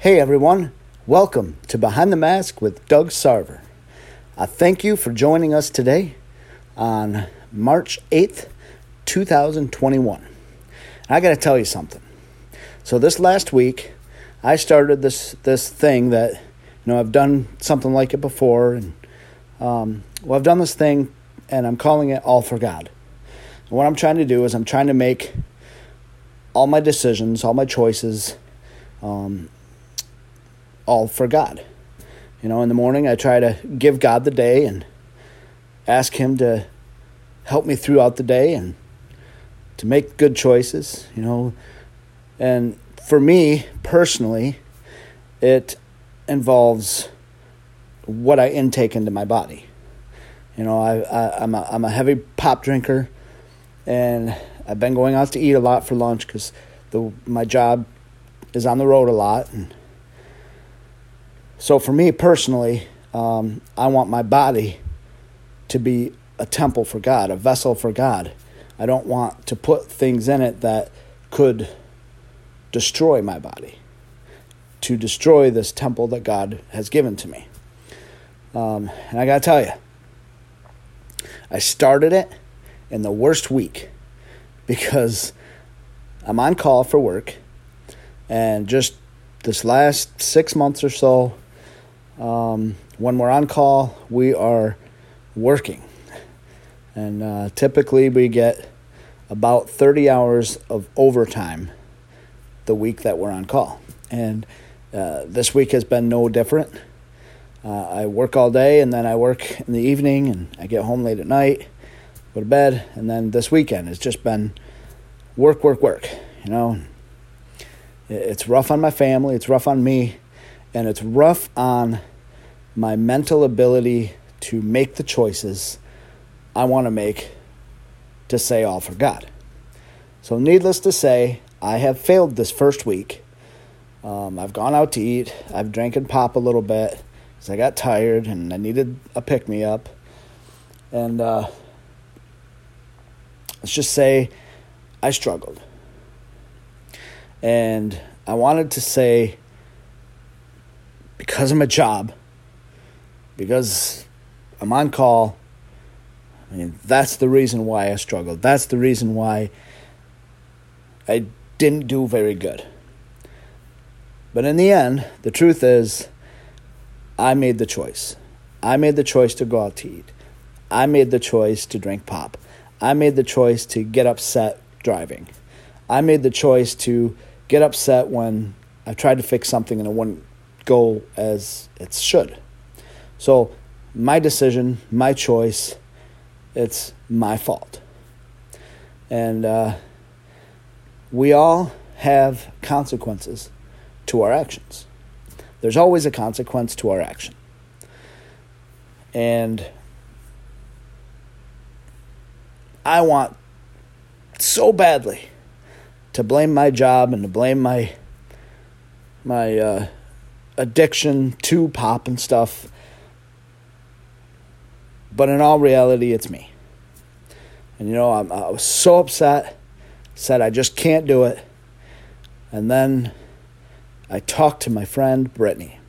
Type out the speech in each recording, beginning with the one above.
Hey everyone, welcome to Behind the Mask with Doug Sarver. I thank you for joining us today on March 8th, 2021. I got to tell you something. So this last week, I started this this thing that you know I've done something like it before, and um, well, I've done this thing, and I'm calling it All for God. And what I'm trying to do is I'm trying to make all my decisions, all my choices, um, all for God. You know, in the morning, I try to give God the day and ask Him to help me throughout the day and to make good choices, you know. And for me personally, it involves what I intake into my body. You know, I, I, am a, I'm a heavy pop drinker, and I've been going out to eat a lot for lunch because my job is on the road a lot, and so for me personally, um, I want my body to be a temple for God, a vessel for God. I don't want to put things in it that could destroy my body, to destroy this temple that God has given to me. Um, and I got to tell you, I started it in the worst week because I'm on call for work, and just this last six months or so, um, when we're on call, we are working. And uh, typically we get about 30 hours of overtime the week that we're on call. And uh, this week has been no different. Uh, I work all day and then I work in the evening and I get home late at night, go to bed, and then this weekend has just been work, work, work. You know, it's rough on my family, it's rough on me, and it's rough on my mental ability to make the choices I want to make to say all for God. So, needless to say, I have failed this first week. Um, I've gone out to eat, I've drank and pop a little bit because I got tired and I needed a pick me up. And uh, let's just say I struggled. And I wanted to say, because of my job, because I'm on call. I mean, that's the reason why I struggled. That's the reason why I didn't do very good. But in the end, the truth is, I made the choice. I made the choice to go out to eat. I made the choice to drink pop. I made the choice to get upset driving. I made the choice to get upset when I tried to fix something and it wouldn't go as it should. So, my decision, my choice, it's my fault. And uh, we all have consequences to our actions. There's always a consequence to our action. And I want so badly to blame my job and to blame my my uh, addiction to pop and stuff but in all reality, it's me. And you know, I'm, I was so upset, said I just can't do it. And then I talked to my friend Brittany.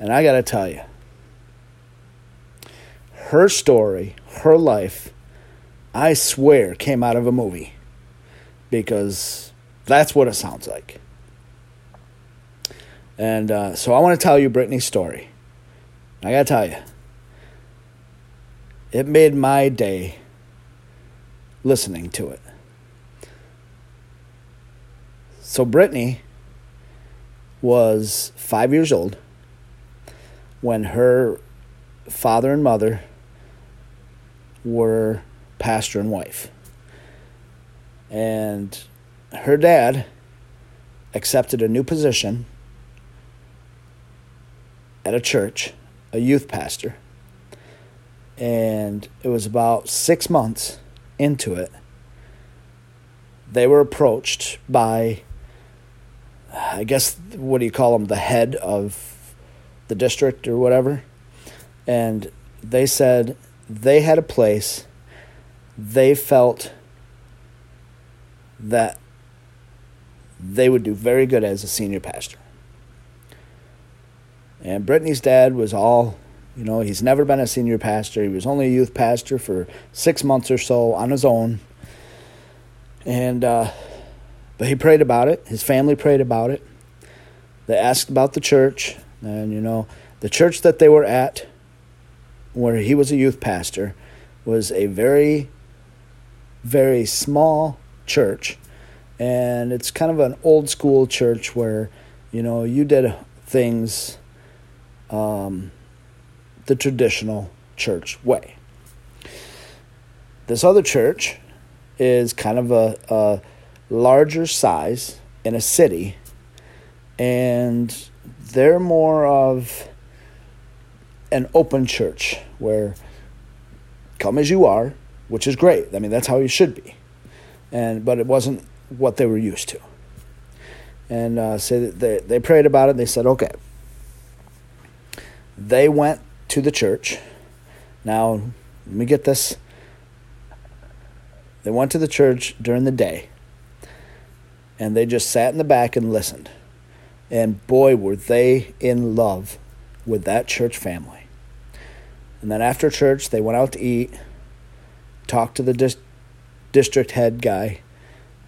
And I got to tell you, her story, her life, I swear came out of a movie because that's what it sounds like. And uh, so I want to tell you Brittany's story. I got to tell you, it made my day listening to it. So, Brittany was five years old when her father and mother were pastor and wife. And her dad accepted a new position at a church, a youth pastor and it was about six months into it. They were approached by, I guess, what do you call them, the head of the district or whatever. And they said they had a place they felt that they would do very good as a senior pastor. And Brittany's dad was all, you know, he's never been a senior pastor. He was only a youth pastor for six months or so on his own. And, uh, but he prayed about it. His family prayed about it. They asked about the church. And, you know, the church that they were at, where he was a youth pastor, was a very, very small church. And it's kind of an old school church where, you know, you did things um, the traditional church way. This other church is kind of a, a larger size in a city, and they're more of an open church where come as you are, which is great. I mean, that's how you should be. And but it wasn't what they were used to. And uh, so they they prayed about it. They said, okay, they went to the church. Now, let me get this. They went to the church during the day and they just sat in the back and listened. And boy, were they in love with that church family. And then after church, they went out to eat, talked to the dis- district head guy.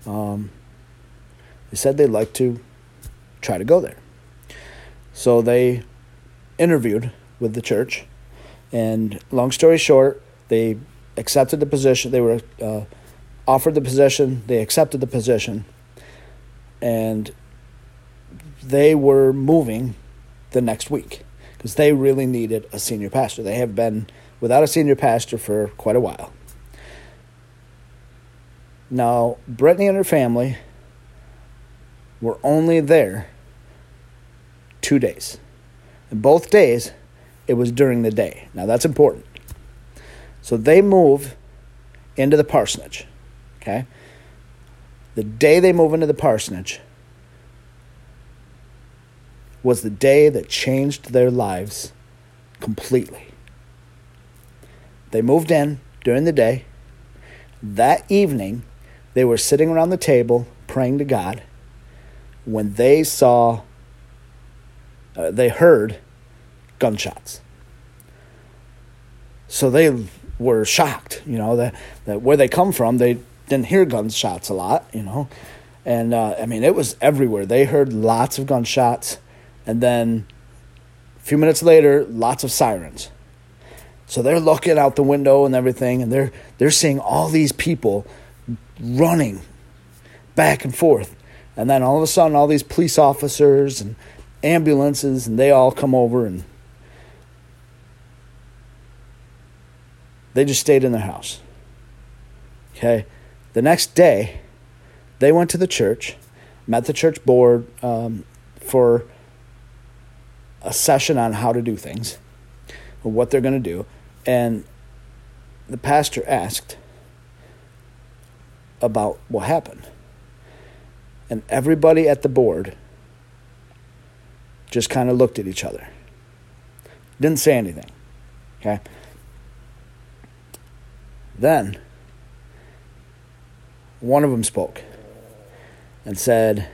Um, they said they'd like to try to go there. So they interviewed with the church, and long story short, they accepted the position. They were uh, offered the position. They accepted the position, and they were moving the next week because they really needed a senior pastor. They have been without a senior pastor for quite a while. Now, Brittany and her family were only there two days. And both days, it was during the day. Now that's important. So they move into the parsonage. Okay? The day they move into the parsonage was the day that changed their lives completely. They moved in during the day. That evening, they were sitting around the table praying to God when they saw uh, they heard gunshots. So they were shocked, you know, that, that where they come from, they didn't hear gunshots a lot, you know. And uh, I mean, it was everywhere. They heard lots of gunshots. And then a few minutes later, lots of sirens. So they're looking out the window and everything, and they're, they're seeing all these people running back and forth. And then all of a sudden, all these police officers and ambulances, and they all come over and they just stayed in their house. Okay. The next day, they went to the church, met the church board um, for a session on how to do things, what they're going to do. And the pastor asked about what happened. And everybody at the board just kind of looked at each other. Didn't say anything. Okay? Then, one of them spoke and said,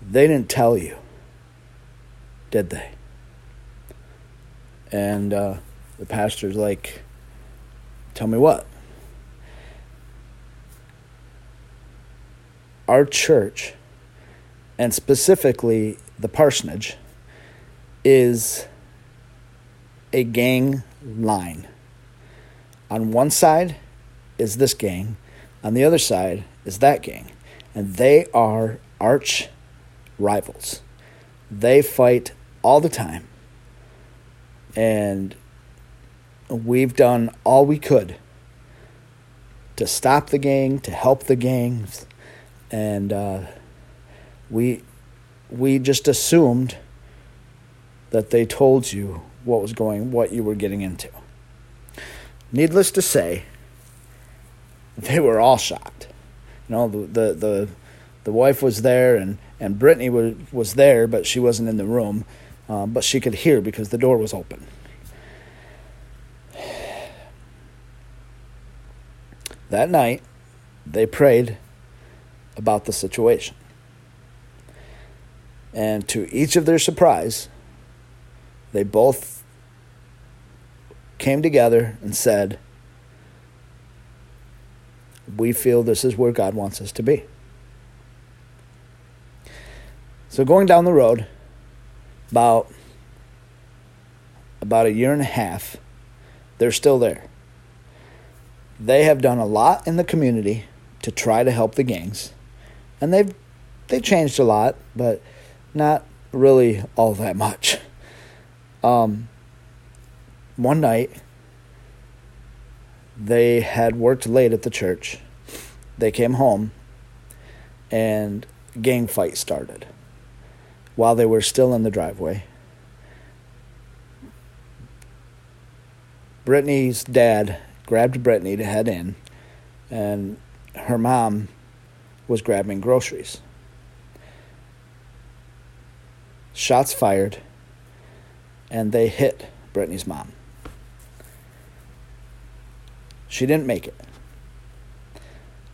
They didn't tell you, did they? And uh, the pastor's like, Tell me what? Our church, and specifically the parsonage is a gang line. On one side is this gang, on the other side is that gang, and they are arch rivals. They fight all the time. And we've done all we could to stop the gang, to help the gangs, and uh, we we just assumed that they told you what was going, what you were getting into. Needless to say, they were all shocked. You know, the the the, the wife was there, and and Brittany was was there, but she wasn't in the room, uh, but she could hear because the door was open. That night, they prayed about the situation. And to each of their surprise, they both came together and said, We feel this is where God wants us to be. So going down the road, about about a year and a half, they're still there. They have done a lot in the community to try to help the gangs, and they've they changed a lot, but not really all that much. Um, one night, they had worked late at the church. They came home, and gang fight started while they were still in the driveway. Brittany's dad grabbed Brittany to head in, and her mom was grabbing groceries. Shots fired, and they hit Brittany's mom. She didn't make it.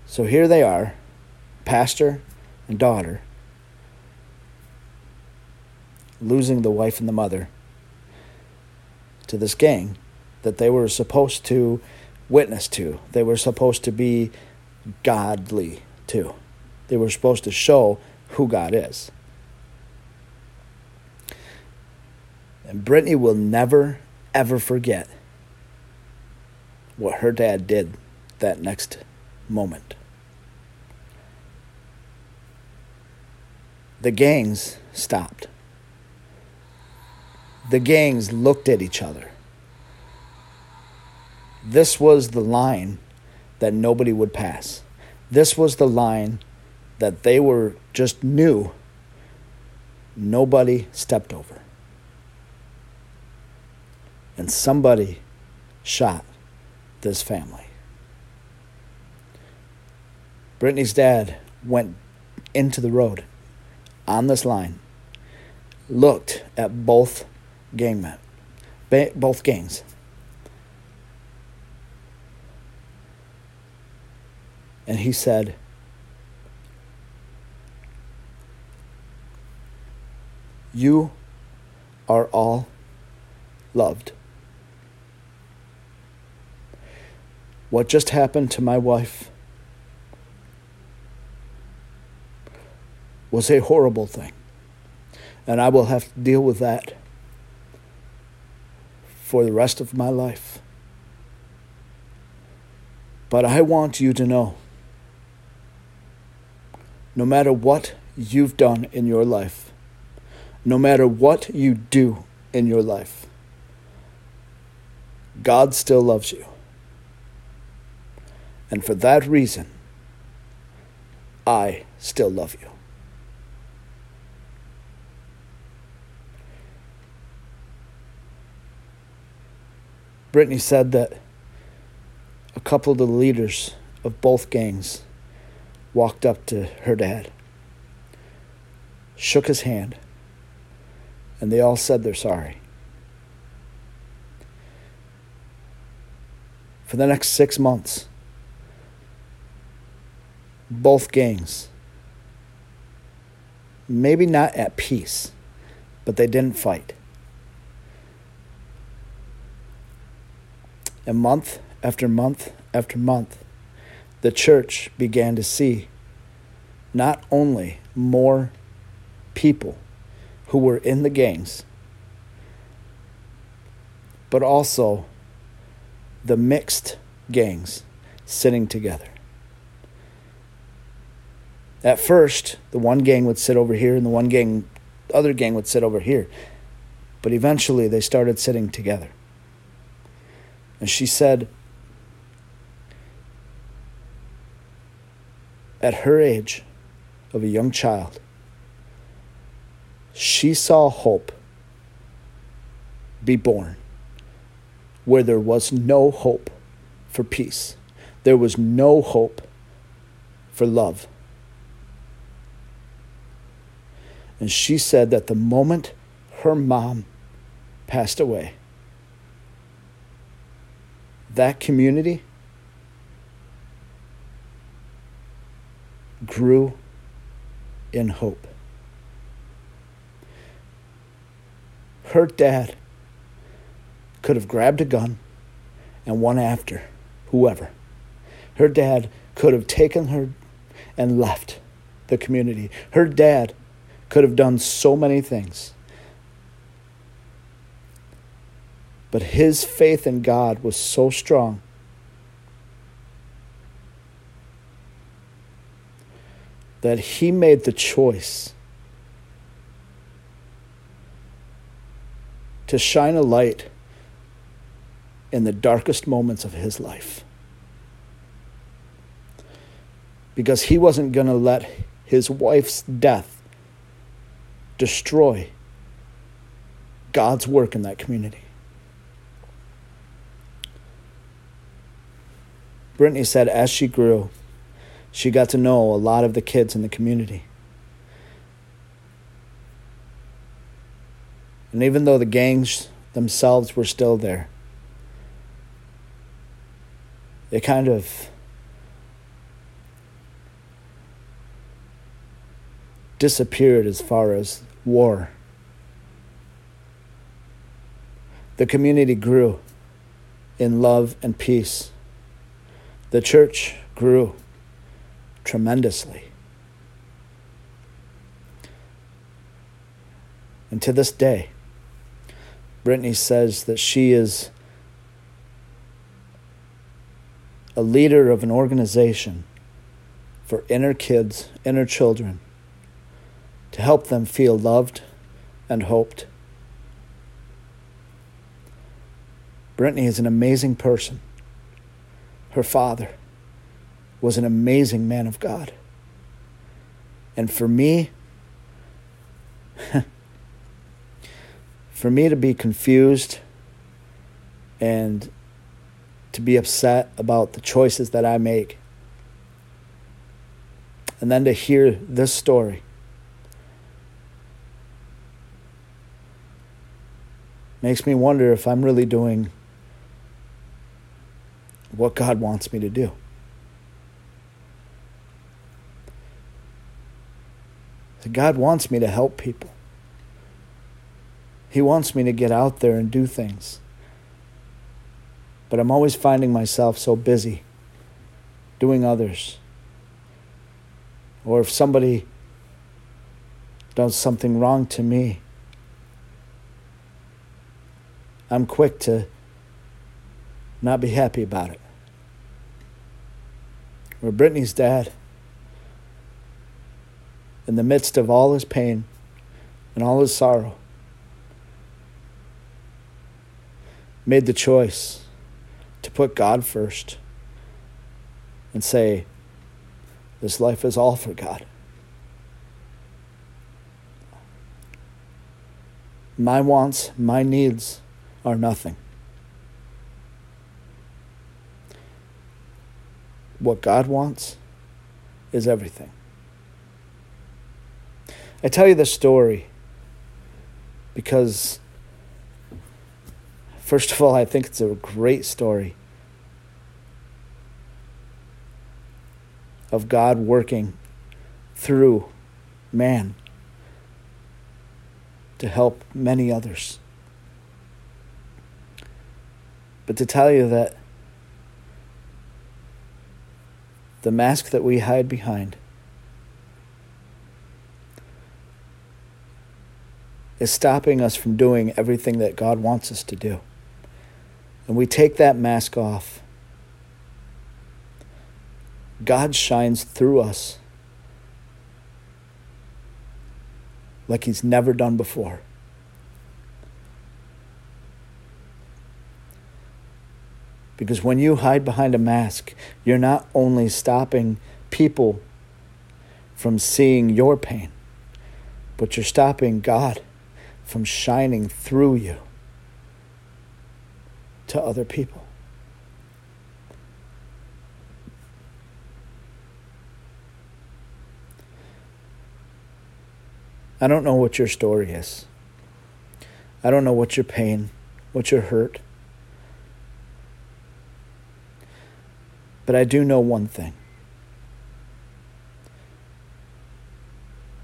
So here they are, pastor and daughter, losing the wife and the mother to this gang that they were supposed to witness to. They were supposed to be godly to. They were supposed to show who God is. And Brittany will never, ever forget what her dad did that next moment. The gangs stopped the gangs looked at each other. This was the line that nobody would pass. This was the line that they were just knew nobody stepped over. And somebody shot this family. Brittany's dad went into the road on this line, looked at both gang met, both gangs. And he said, You are all loved. What just happened to my wife was a horrible thing. And I will have to deal with that for the rest of my life. But I want you to know no matter what you've done in your life, no matter what you do in your life, God still loves you. And for that reason, I still love you. Brittany said that a couple of the leaders of both gangs walked up to her dad, shook his hand, and they all said they're sorry. For the next six months, both gangs, maybe not at peace, but they didn't fight. And month after month after month, the church began to see not only more people who were in the gangs, but also the mixed gangs sitting together. At first, the one gang would sit over here and the one gang, the other gang would sit over here. But eventually they started sitting together. And she said, at her age of a young child, she saw hope be born where there was no hope for peace. There was no hope for love. And she said that the moment her mom passed away, that community grew in hope. her dad could have grabbed a gun and went after whoever. Her dad could have taken her and left the community. Her dad could have done so many things. But his faith in God was so strong that he made the choice to shine a light in the darkest moments of his life. Because he wasn't going to let his wife's death destroy God's work in that community. Brittany said as she grew, she got to know a lot of the kids in the community. And even though the gangs themselves were still there, they kind of disappeared as far as war. The community grew in love and peace. The church grew tremendously. And to this day, Brittany says that she is a leader of an organization for inner kids, inner children, to help them feel loved and hoped. Brittany is an amazing person. Her father was an amazing man of God. And for me, for me to be confused and to be upset about the choices that I make, and then to hear this story. Makes me wonder if I'm really doing what God wants me to do. God wants me to help people. He wants me to get out there and do things. But I'm always finding myself so busy doing others. Or if somebody does something wrong to me, I'm quick to not be happy about it. Or Brittany's dad in the midst of all his pain and all his sorrow, made the choice to put God first and say, This life is all for God. My wants, my needs are nothing. What God wants is everything. I tell you this story because, first of all, I think it's a great story of God working through man to help many others. But to tell you that the mask that we hide behind is stopping us from doing everything that God wants us to do. And we take that mask off. God shines through us like He's never done before. Because when you hide behind a mask, you're not only stopping people from seeing your pain, but you're stopping God from shining through you to other people. I don't know what your story is. I don't know what your pain, what your hurt. But I do know one thing.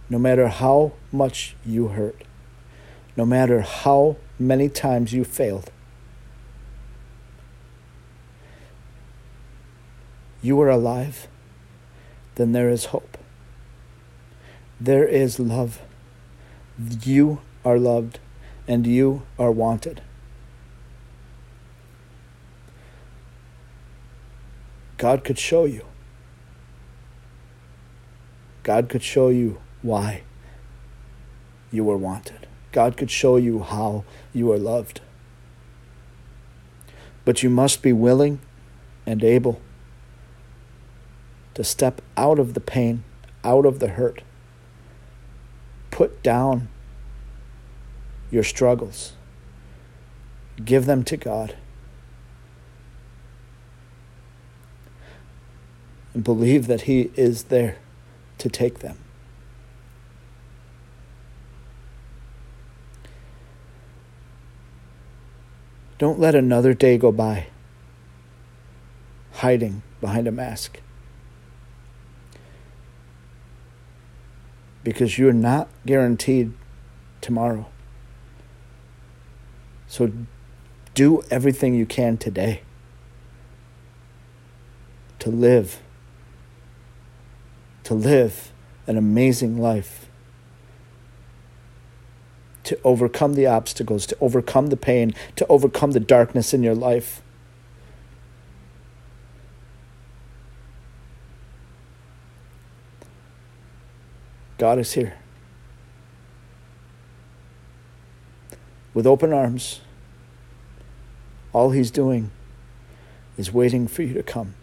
No matter how much you hurt, no matter how many times you failed. You are alive, then there is hope. There is love. You are loved and you are wanted. God could show you. God could show you why you were wanted. God could show you how you are loved. But you must be willing and able to step out of the pain, out of the hurt. Put down your struggles, give them to God. And believe that He is there to take them. Don't let another day go by hiding behind a mask. Because you're not guaranteed tomorrow. So do everything you can today to live, to live an amazing life to overcome the obstacles, to overcome the pain, to overcome the darkness in your life. God is here. With open arms, all He's doing is waiting for you to come.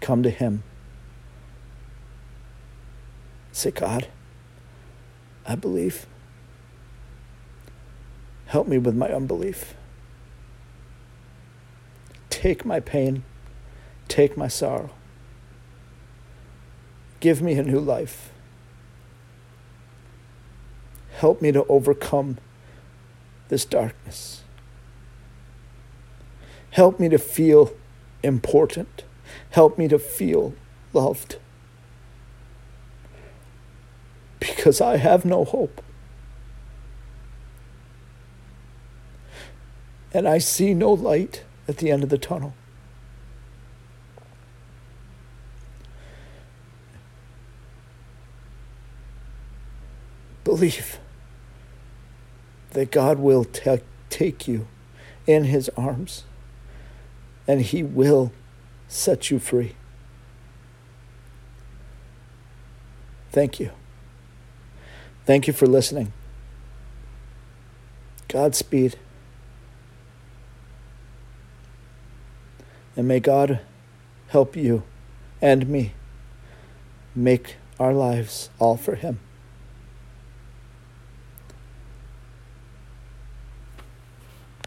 Come to Him. Say, God, I believe. Help me with my unbelief. Take my pain, take my sorrow. Give me a new life. Help me to overcome this darkness. Help me to feel important. Help me to feel loved because I have no hope. And I see no light at the end of the tunnel. Believe that God will t- take you in his arms and he will set you free. Thank you. Thank you for listening. Godspeed. And may God help you and me make our lives all for Him.